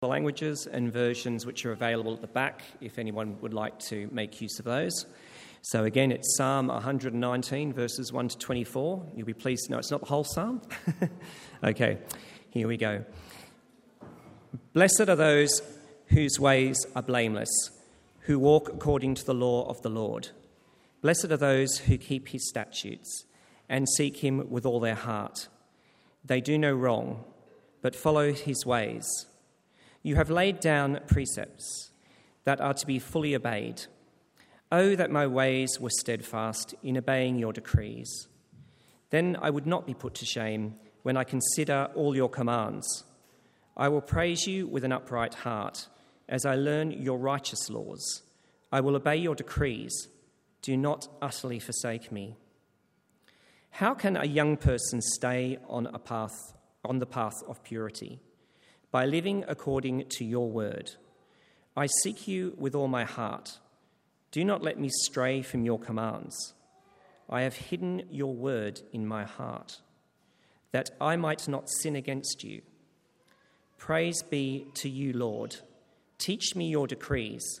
the languages and versions which are available at the back if anyone would like to make use of those. So again, it's Psalm 119, verses 1 to 24. You'll be pleased to know it's not the whole psalm. okay, here we go. Blessed are those whose ways are blameless, who walk according to the law of the Lord. Blessed are those who keep his statutes and seek him with all their heart. They do no wrong, but follow his ways. You have laid down precepts that are to be fully obeyed. Oh, that my ways were steadfast in obeying your decrees. Then I would not be put to shame when I consider all your commands. I will praise you with an upright heart as I learn your righteous laws. I will obey your decrees. Do not utterly forsake me. How can a young person stay on a path on the path of purity? By living according to your word. I seek you with all my heart. Do not let me stray from your commands. I have hidden your word in my heart, that I might not sin against you. Praise be to you, Lord. Teach me your decrees.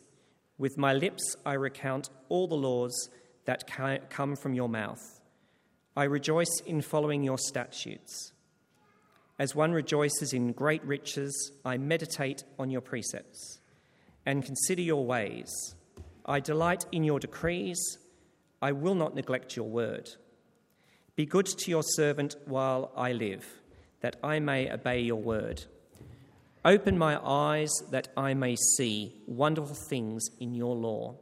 With my lips I recount all the laws that come from your mouth. I rejoice in following your statutes. As one rejoices in great riches, I meditate on your precepts and consider your ways. I delight in your decrees. I will not neglect your word. Be good to your servant while I live, that I may obey your word. Open my eyes that I may see wonderful things in your law.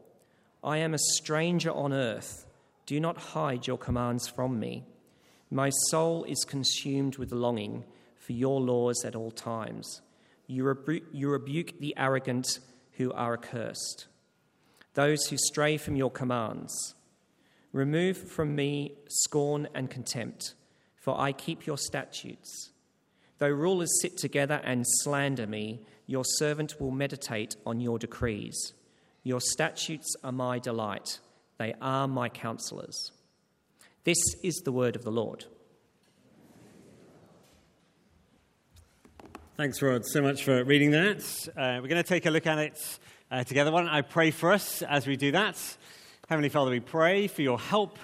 I am a stranger on earth. Do not hide your commands from me. My soul is consumed with longing for your laws at all times. You, rebu- you rebuke the arrogant who are accursed, those who stray from your commands. Remove from me scorn and contempt, for I keep your statutes. Though rulers sit together and slander me, your servant will meditate on your decrees. Your statutes are my delight, they are my counselors. This is the word of the Lord. Thanks, Rod, so much for reading that. Uh, we're going to take a look at it uh, together. Why don't I pray for us as we do that? Heavenly Father, we pray for your help,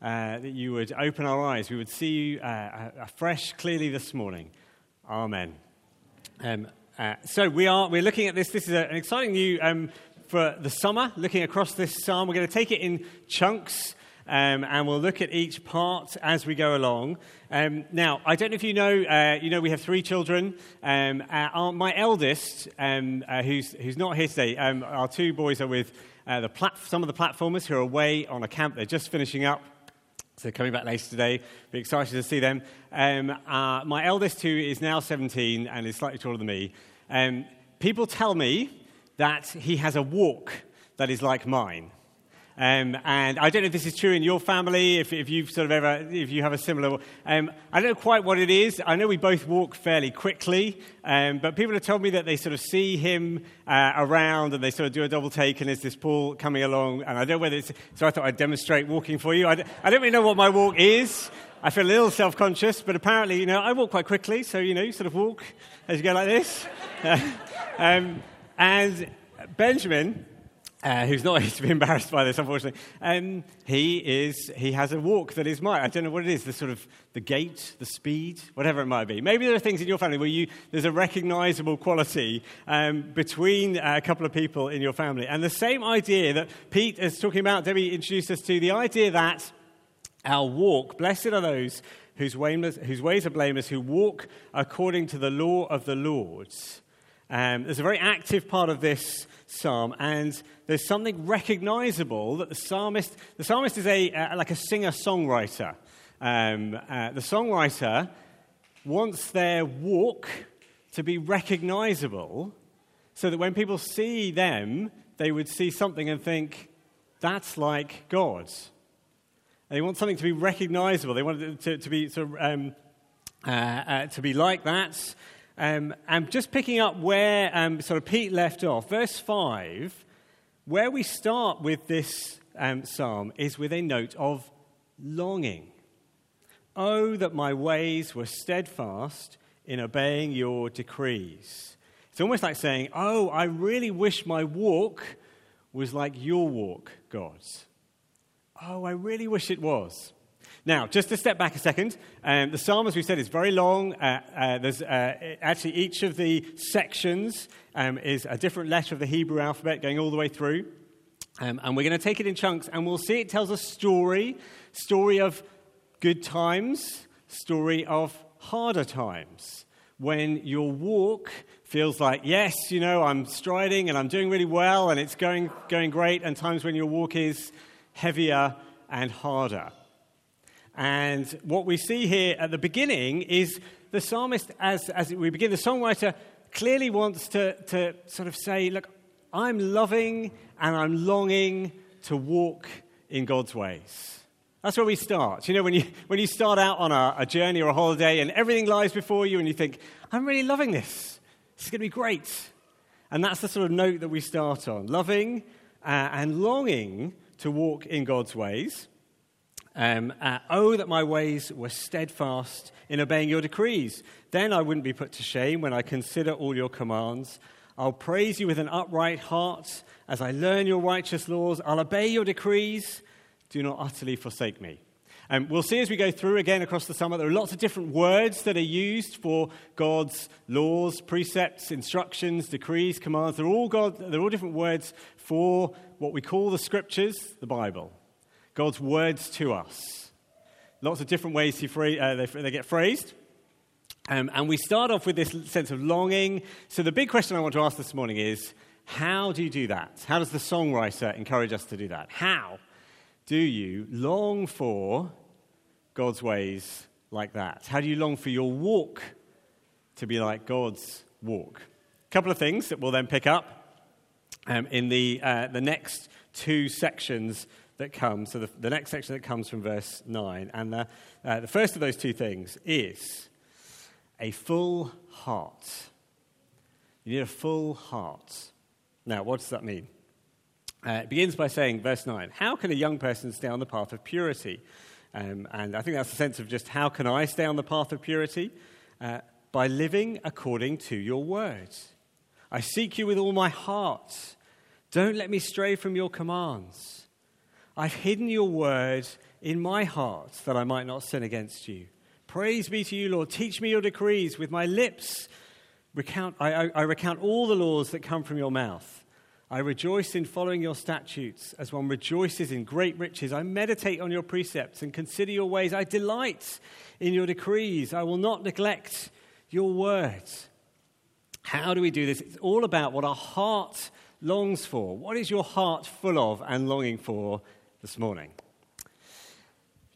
uh, that you would open our eyes, we would see you uh, afresh clearly this morning. Amen. Um, uh, so we are we're looking at this. This is an exciting new um, for the summer. Looking across this psalm, we're going to take it in chunks. Um, and we'll look at each part as we go along. Um, now, I don't know if you know, uh, you know, we have three children. Um, uh, my eldest, um, uh, who's, who's not here today, um, our two boys are with uh, the plat- some of the platformers who are away on a camp. They're just finishing up. So coming back later today, be excited to see them. Um, uh, my eldest, who is now 17 and is slightly taller than me, people tell me that he has a walk that is like mine. Um, and I don't know if this is true in your family, if, if you've sort of ever, if you have a similar. Um, I don't know quite what it is. I know we both walk fairly quickly, um, but people have told me that they sort of see him uh, around and they sort of do a double take, and there's this Paul coming along. And I don't know whether it's. So I thought I'd demonstrate walking for you. I don't, I don't really know what my walk is. I feel a little self conscious, but apparently, you know, I walk quite quickly, so, you know, you sort of walk as you go like this. um, and Benjamin uh, who's not to be embarrassed by this, unfortunately. Um, he is he has a walk that is mine. I don't know what it is. The sort of the gait, the speed, whatever it might be. Maybe there are things in your family where you there's a recognizable quality um, between uh, a couple of people in your family, and the same idea that Pete is talking about. Debbie introduced us to the idea that our walk. Blessed are those whose, whose ways are blameless, who walk according to the law of the Lord. Um, there's a very active part of this psalm, and there's something recognizable that the psalmist, the psalmist is a, uh, like a singer songwriter. Um, uh, the songwriter wants their walk to be recognizable so that when people see them, they would see something and think, that's like God. They want something to be recognizable. They want it to, to be um, uh, uh, to be like that. Um, and just picking up where um, sort of Pete left off, verse 5, where we start with this um, psalm is with a note of longing. Oh, that my ways were steadfast in obeying your decrees. It's It's almost like saying, Oh, I really wish my walk was like your walk, God. Oh, I really wish it was. Now, just to step back a second, um, the psalm, as we said, is very long. Uh, uh, there's uh, actually each of the sections um, is a different letter of the Hebrew alphabet going all the way through. Um, and we're going to take it in chunks, and we'll see it tells a story story of good times, story of harder times. When your walk feels like, yes, you know, I'm striding and I'm doing really well and it's going, going great, and times when your walk is heavier and harder. And what we see here at the beginning is the psalmist, as, as we begin, the songwriter clearly wants to, to sort of say, Look, I'm loving and I'm longing to walk in God's ways. That's where we start. You know, when you, when you start out on a, a journey or a holiday and everything lies before you and you think, I'm really loving this. This is going to be great. And that's the sort of note that we start on loving uh, and longing to walk in God's ways. Um, uh, oh, that my ways were steadfast in obeying your decrees. Then I wouldn't be put to shame when I consider all your commands. I'll praise you with an upright heart as I learn your righteous laws. I'll obey your decrees. Do not utterly forsake me. Um, we'll see as we go through again across the summer, there are lots of different words that are used for God's laws, precepts, instructions, decrees, commands. They're all, God, they're all different words for what we call the scriptures, the Bible. God's words to us. Lots of different ways uh, they, they, get phrased. Um, and we start off with this sense of longing. So, the big question I want to ask this morning is how do you do that? How does the songwriter encourage us to do that? How do you long for God's ways like that? How do you long for your walk to be like God's walk? A couple of things that we'll then pick up um, in the, uh, the next two sections that comes, So, the, the next section that comes from verse 9. And the, uh, the first of those two things is a full heart. You need a full heart. Now, what does that mean? Uh, it begins by saying, verse 9, how can a young person stay on the path of purity? Um, and I think that's the sense of just how can I stay on the path of purity? Uh, by living according to your word. I seek you with all my heart. Don't let me stray from your commands. I've hidden your word in my heart that I might not sin against you. Praise be to you, Lord. Teach me your decrees. With my lips, recount, I, I, I recount all the laws that come from your mouth. I rejoice in following your statutes as one rejoices in great riches. I meditate on your precepts and consider your ways. I delight in your decrees. I will not neglect your words. How do we do this? It's all about what our heart longs for. What is your heart full of and longing for this morning.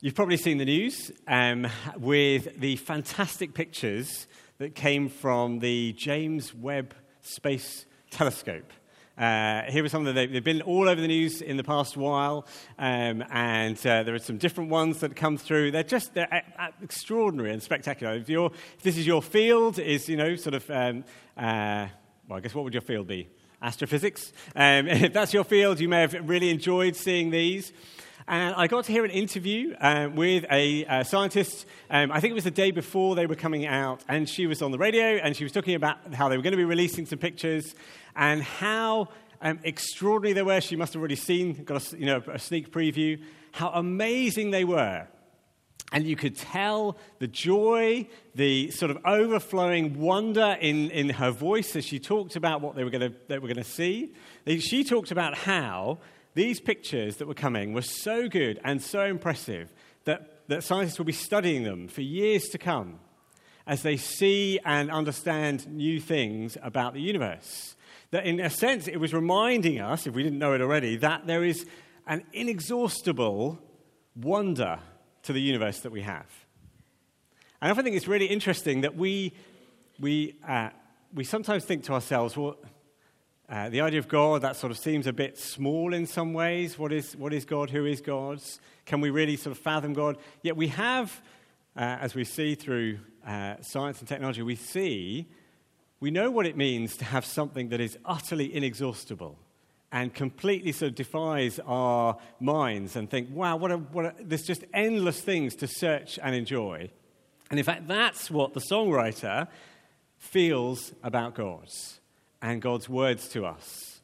You've probably seen the news um, with the fantastic pictures that came from the James Webb Space Telescope. Uh, here are some of the, they've been all over the news in the past while, um, and uh, there are some different ones that come through. They're just they're extraordinary and spectacular. If, if, this is your field, is you know sort of um, uh, well, I guess what would your field be? Astrophysics. Um, if that's your field, you may have really enjoyed seeing these. And I got to hear an interview um, with a, a scientist. Um, I think it was the day before they were coming out, and she was on the radio and she was talking about how they were going to be releasing some pictures and how um, extraordinary they were. She must have already seen, got a, you know, a sneak preview, how amazing they were. And you could tell the joy, the sort of overflowing wonder in, in her voice as she talked about what they were going to see. She talked about how these pictures that were coming were so good and so impressive that, that scientists will be studying them for years to come as they see and understand new things about the universe. That, in a sense, it was reminding us, if we didn't know it already, that there is an inexhaustible wonder to the universe that we have. And I think it's really interesting that we, we, uh, we sometimes think to ourselves, well, uh, the idea of God, that sort of seems a bit small in some ways. What is, what is God? Who is God? Can we really sort of fathom God? Yet we have, uh, as we see through uh, science and technology, we see, we know what it means to have something that is utterly inexhaustible and completely sort of defies our minds and think, wow, what a, what a, there's just endless things to search and enjoy. And in fact, that's what the songwriter feels about God. and God's words to us.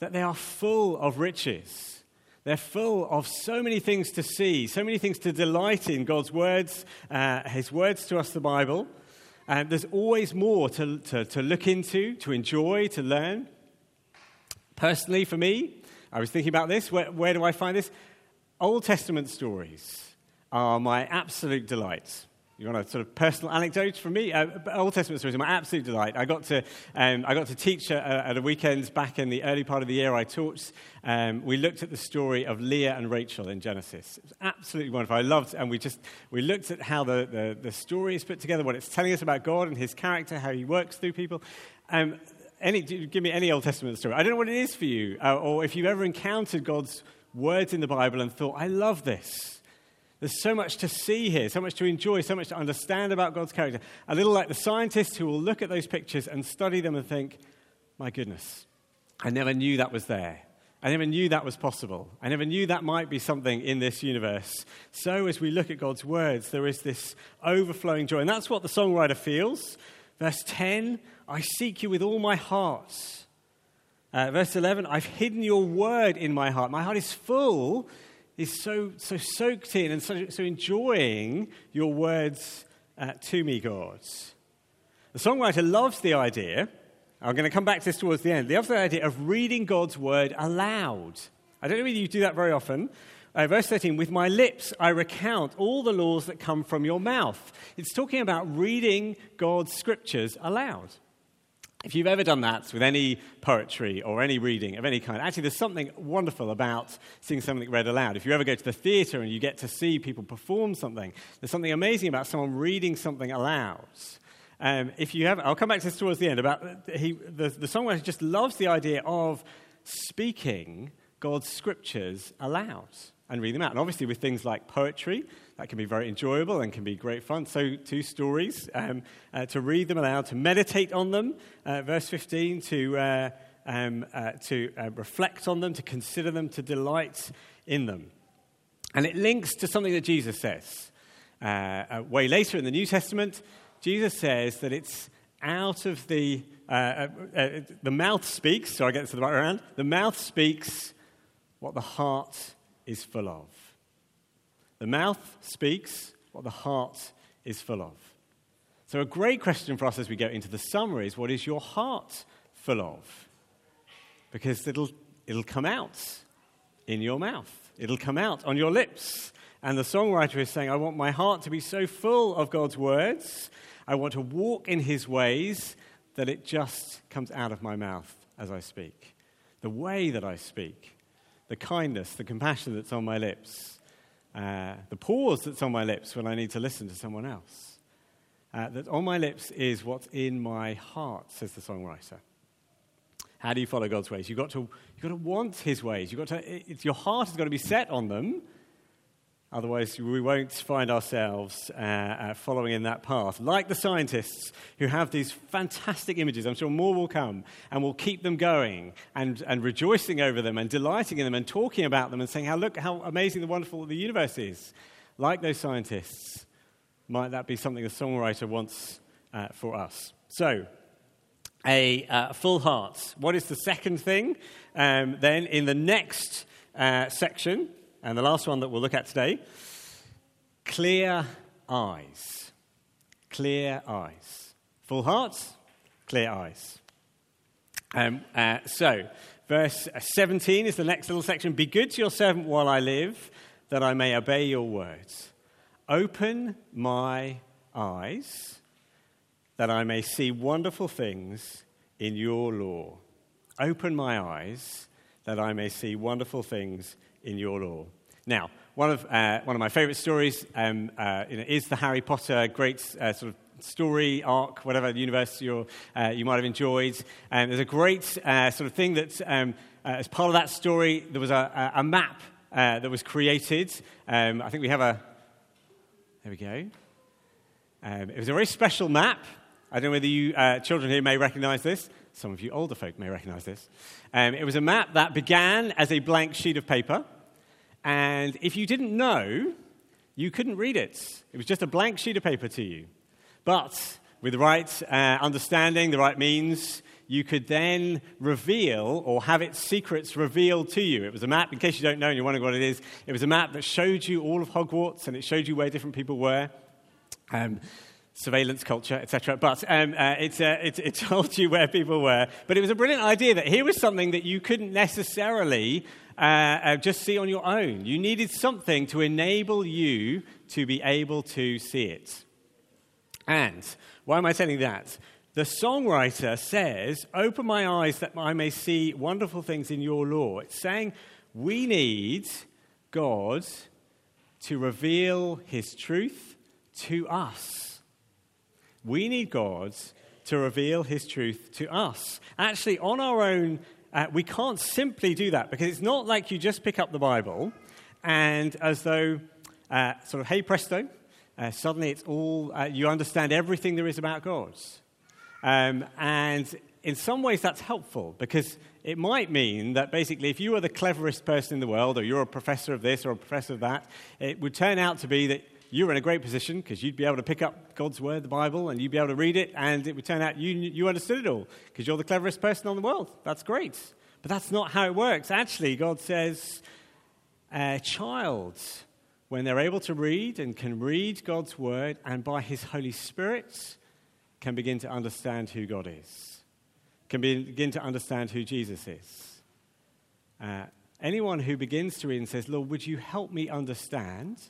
That they are full of riches. They're full of so many things to see, so many things to delight in God's words, uh, His words to us, the Bible. And there's always more to, to, to look into, to enjoy, to learn. Personally, for me, I was thinking about this. Where, where do I find this? Old Testament stories are my absolute delight. You want a sort of personal anecdote from me? Uh, Old Testament stories are my absolute delight. I got to, um, I got to teach at, at a weekend back in the early part of the year. I taught. Um, we looked at the story of Leah and Rachel in Genesis. It was absolutely wonderful. I loved, and we just we looked at how the, the, the story is put together, what it's telling us about God and His character, how He works through people. Um, any, give me any Old Testament story. I don't know what it is for you, uh, or if you've ever encountered God's words in the Bible and thought, I love this. There's so much to see here, so much to enjoy, so much to understand about God's character. A little like the scientists who will look at those pictures and study them and think, my goodness, I never knew that was there. I never knew that was possible. I never knew that might be something in this universe. So, as we look at God's words, there is this overflowing joy. And that's what the songwriter feels. Verse 10 I seek you with all my heart. Uh, verse 11 I've hidden your word in my heart. My heart is full is so, so soaked in and so, so enjoying your words uh, to me, God. The songwriter loves the idea, I'm going to come back to this towards the end, The other idea of reading God's word aloud. I don't know whether you do that very often. Uh, verse 13, with my lips I recount all the laws that come from your mouth. It's talking about reading God's scriptures aloud. If you've ever done that with any poetry or any reading of any kind, actually, there's something wonderful about seeing something read aloud. If you ever go to the theatre and you get to see people perform something, there's something amazing about someone reading something aloud. Um, if you have, I'll come back to this towards the end. About he, the, the songwriter just loves the idea of speaking God's scriptures aloud and read them out. And obviously, with things like poetry, that can be very enjoyable and can be great fun. So, two stories um, uh, to read them aloud, to meditate on them, uh, verse 15, to, uh, um, uh, to uh, reflect on them, to consider them, to delight in them. And it links to something that Jesus says. Uh, way later in the New Testament, Jesus says that it's out of the, the mouth speaks, so I get to the right around, the mouth speaks what the heart is full of. The mouth speaks what the heart is full of. So, a great question for us as we go into the summary is what is your heart full of? Because it'll, it'll come out in your mouth, it'll come out on your lips. And the songwriter is saying, I want my heart to be so full of God's words, I want to walk in his ways that it just comes out of my mouth as I speak. The way that I speak, the kindness, the compassion that's on my lips uh, the pause that's on my lips when I need to listen to someone else. Uh, that on my lips is what's in my heart, says the songwriter. How do you follow God's ways? You've got to, you've got to want His ways. You've got to, your heart has got to be set on them Otherwise, we won't find ourselves uh, uh, following in that path. Like the scientists who have these fantastic images, I'm sure more will come, and we'll keep them going and, and rejoicing over them and delighting in them and talking about them and saying, how, look how amazing and wonderful the universe is. Like those scientists, might that be something a songwriter wants uh, for us? So, a uh, full heart. What is the second thing? Um, then, in the next uh, section, and the last one that we'll look at today clear eyes. Clear eyes. Full hearts, clear eyes. Um, uh, so, verse 17 is the next little section. Be good to your servant while I live, that I may obey your words. Open my eyes, that I may see wonderful things in your law. Open my eyes, that I may see wonderful things in your law. Now, one of, uh, one of my favorite stories um, uh, you know, is the Harry Potter great uh, sort of story arc, whatever universe you uh, you might have enjoyed. There's a great uh, sort of thing that, um, uh, as part of that story, there was a, a map that was created. Um, I think we have a. There we go. Um, it was a very special map. I don't know whether you children here may recognize this. Some of you older folk may recognize this. Um, it was a map that began as a blank sheet of paper. And if you didn't know, you couldn't read it. It was just a blank sheet of paper to you. But with the right uh, understanding, the right means, you could then reveal or have its secrets revealed to you. It was a map, in case you don't know and you're wondering what it is, it was a map that showed you all of Hogwarts and it showed you where different people were. Um, surveillance culture, etc. But um, uh, it, uh, it, it, told you where people were. But it was a brilliant idea that here was something that you couldn't necessarily uh, uh, just see on your own. You needed something to enable you to be able to see it. And why am I telling that? The songwriter says, Open my eyes that I may see wonderful things in your law. It's saying we need God to reveal his truth to us. We need God to reveal his truth to us. Actually, on our own, uh, we can't simply do that because it's not like you just pick up the Bible and as though, uh, sort of, hey presto, uh, suddenly it's all, uh, you understand everything there is about God. Um, and in some ways that's helpful because it might mean that basically if you are the cleverest person in the world or you're a professor of this or a professor of that, it would turn out to be that you're in a great position because you'd be able to pick up God's word, the Bible, and you'd be able to read it, and it would turn out you, you understood it all because you're the cleverest person in the world. That's great. But that's not how it works. Actually, God says, a child, when they're able to read and can read God's word, and by his Holy Spirit, can begin to understand who God is, can begin to understand who Jesus is. Uh, anyone who begins to read and says, Lord, would you help me understand?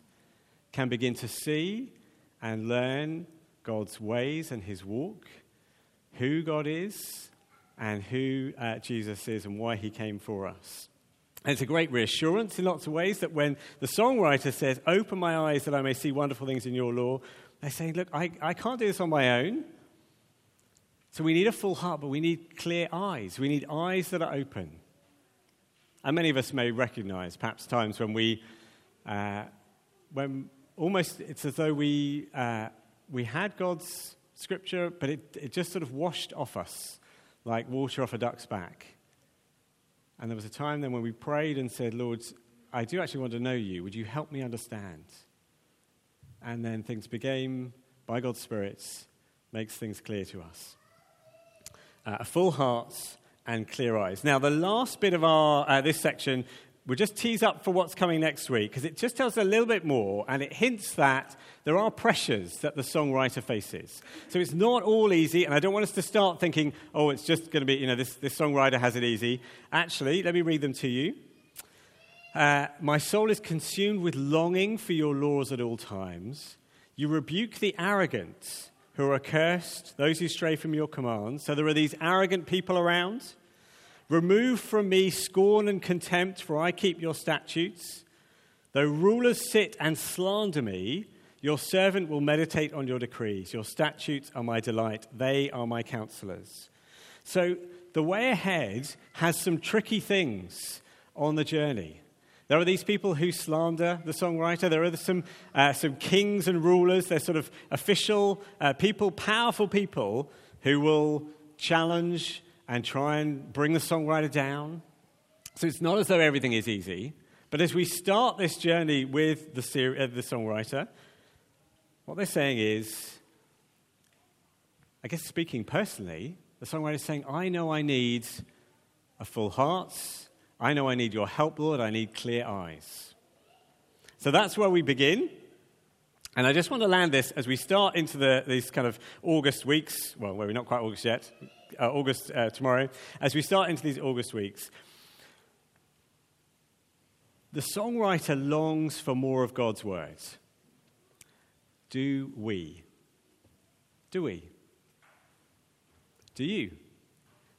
Can begin to see and learn God's ways and his walk, who God is, and who uh, Jesus is, and why he came for us. And it's a great reassurance in lots of ways that when the songwriter says, Open my eyes that I may see wonderful things in your law, they're saying, Look, I, I can't do this on my own. So we need a full heart, but we need clear eyes. We need eyes that are open. And many of us may recognize perhaps times when we, uh, when almost it's as though we, uh, we had God's scripture, but it, it just sort of washed off us like water off a duck's back. And there was a time then when we prayed and said, Lord, I do actually want to know you. Would you help me understand? And then things became, by God's Spirit, makes things clear to us. Uh, a full heart and clear eyes. Now, the last bit of our, uh, this section We'll just tease up for what's coming next week because it just tells a little bit more and it hints that there are pressures that the songwriter faces. So it's not all easy, and I don't want us to start thinking, oh, it's just going to be, you know, this, this songwriter has it easy. Actually, let me read them to you. Uh, My soul is consumed with longing for your laws at all times. You rebuke the arrogant who are accursed, those who stray from your commands. So there are these arrogant people around. Remove from me scorn and contempt, for I keep your statutes. Though rulers sit and slander me, your servant will meditate on your decrees. Your statutes are my delight, they are my counselors. So the way ahead has some tricky things on the journey. There are these people who slander the songwriter. There are some, uh, some kings and rulers. They're sort of official uh, people, powerful people who will challenge and try and bring the songwriter down. So it's not as though everything is easy. But as we start this journey with the, ser- uh, the songwriter, what they're saying is, I guess speaking personally, the songwriter is saying, I know I need a full heart. I know I need your help, Lord. I need clear eyes. So that's where we begin. And I just want to land this as we start into the, these kind of August weeks. Well, we're not quite August yet, uh, August uh, tomorrow, as we start into these August weeks, the songwriter longs for more of God's words. Do we? Do we? Do you?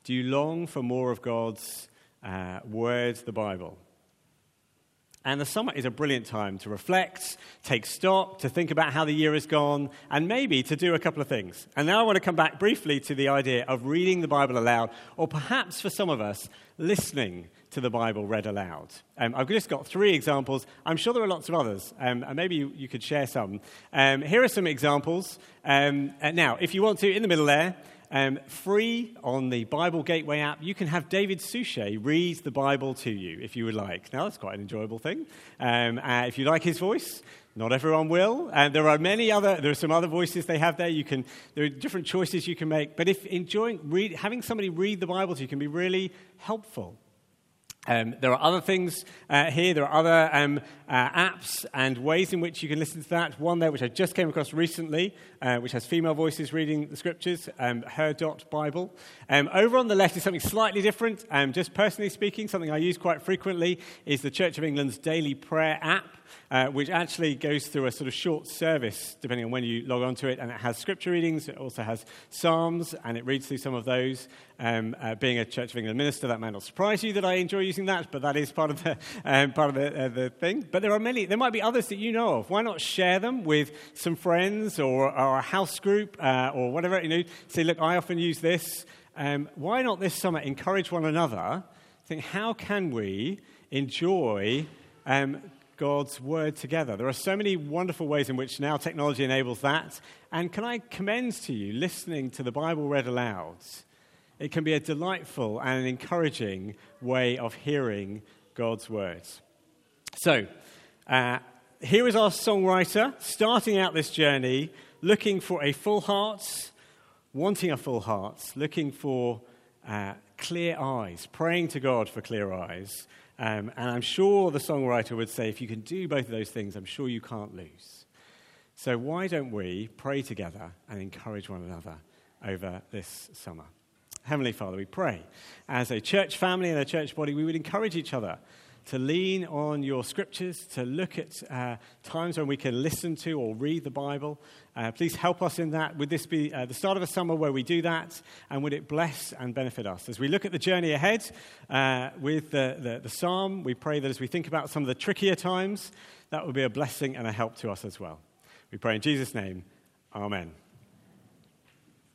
Do you long for more of God's uh, words, the Bible? And the summer is a brilliant time to reflect, take stock, to think about how the year has gone, and maybe to do a couple of things. And now I want to come back briefly to the idea of reading the Bible aloud, or perhaps for some of us, listening to the Bible read aloud. Um, I've just got three examples. I'm sure there are lots of others, um, and maybe you, you, could share some. Um, here are some examples. Um, now, if you want to, in the middle there, um, free on the Bible Gateway app, you can have David Suchet read the Bible to you if you would like. Now, that's quite an enjoyable thing. Um, uh, if you like his voice, not everyone will. And there are many other, there are some other voices they have there. You can, there are different choices you can make. But if enjoying, read, having somebody read the Bible to you can be really helpful. Um, there are other things uh, here. There are other um, uh, apps and ways in which you can listen to that. One there, which I just came across recently, uh, which has female voices reading the scriptures, um, Her Dot Bible. Um, over on the left is something slightly different. Um, just personally speaking, something I use quite frequently is the Church of England's Daily Prayer app uh, which actually goes through a sort of short service, depending on when you log onto it. And it has scripture readings, it also has Psalms, and it reads through some of those. Um, uh, being a Church of England minister, that might not surprise you that I enjoy using that, but that is part of the, um, part of the, uh, the thing. But there are many, there might be others that you know of. Why not share them with some friends or, or a house group uh, or whatever? You know, say, look, I often use this. Um, why not this summer encourage one another? Think, how can we enjoy um, God's word together. There are so many wonderful ways in which now technology enables that. And can I commend to you listening to the Bible read aloud? It can be a delightful and an encouraging way of hearing God's words. So, uh, here is our songwriter starting out this journey, looking for a full heart, wanting a full heart, looking for uh, clear eyes, praying to God for clear eyes, um, and I'm sure the songwriter would say, if you can do both of those things, I'm sure you can't lose. So why don't we pray together and encourage one another over this summer? Heavenly Father, we pray as a church family and a church body, we would encourage each other to lean on your scriptures, to look at uh, times when we can listen to or read the Bible. Uh, please help us in that. Would this be uh, the start of a summer where we do that? And would it bless and benefit us? As we look at the journey ahead uh, with the, the, the psalm, we pray that as we think about some of the trickier times, that will be a blessing and a help to us as well. We pray in Jesus' name. Amen.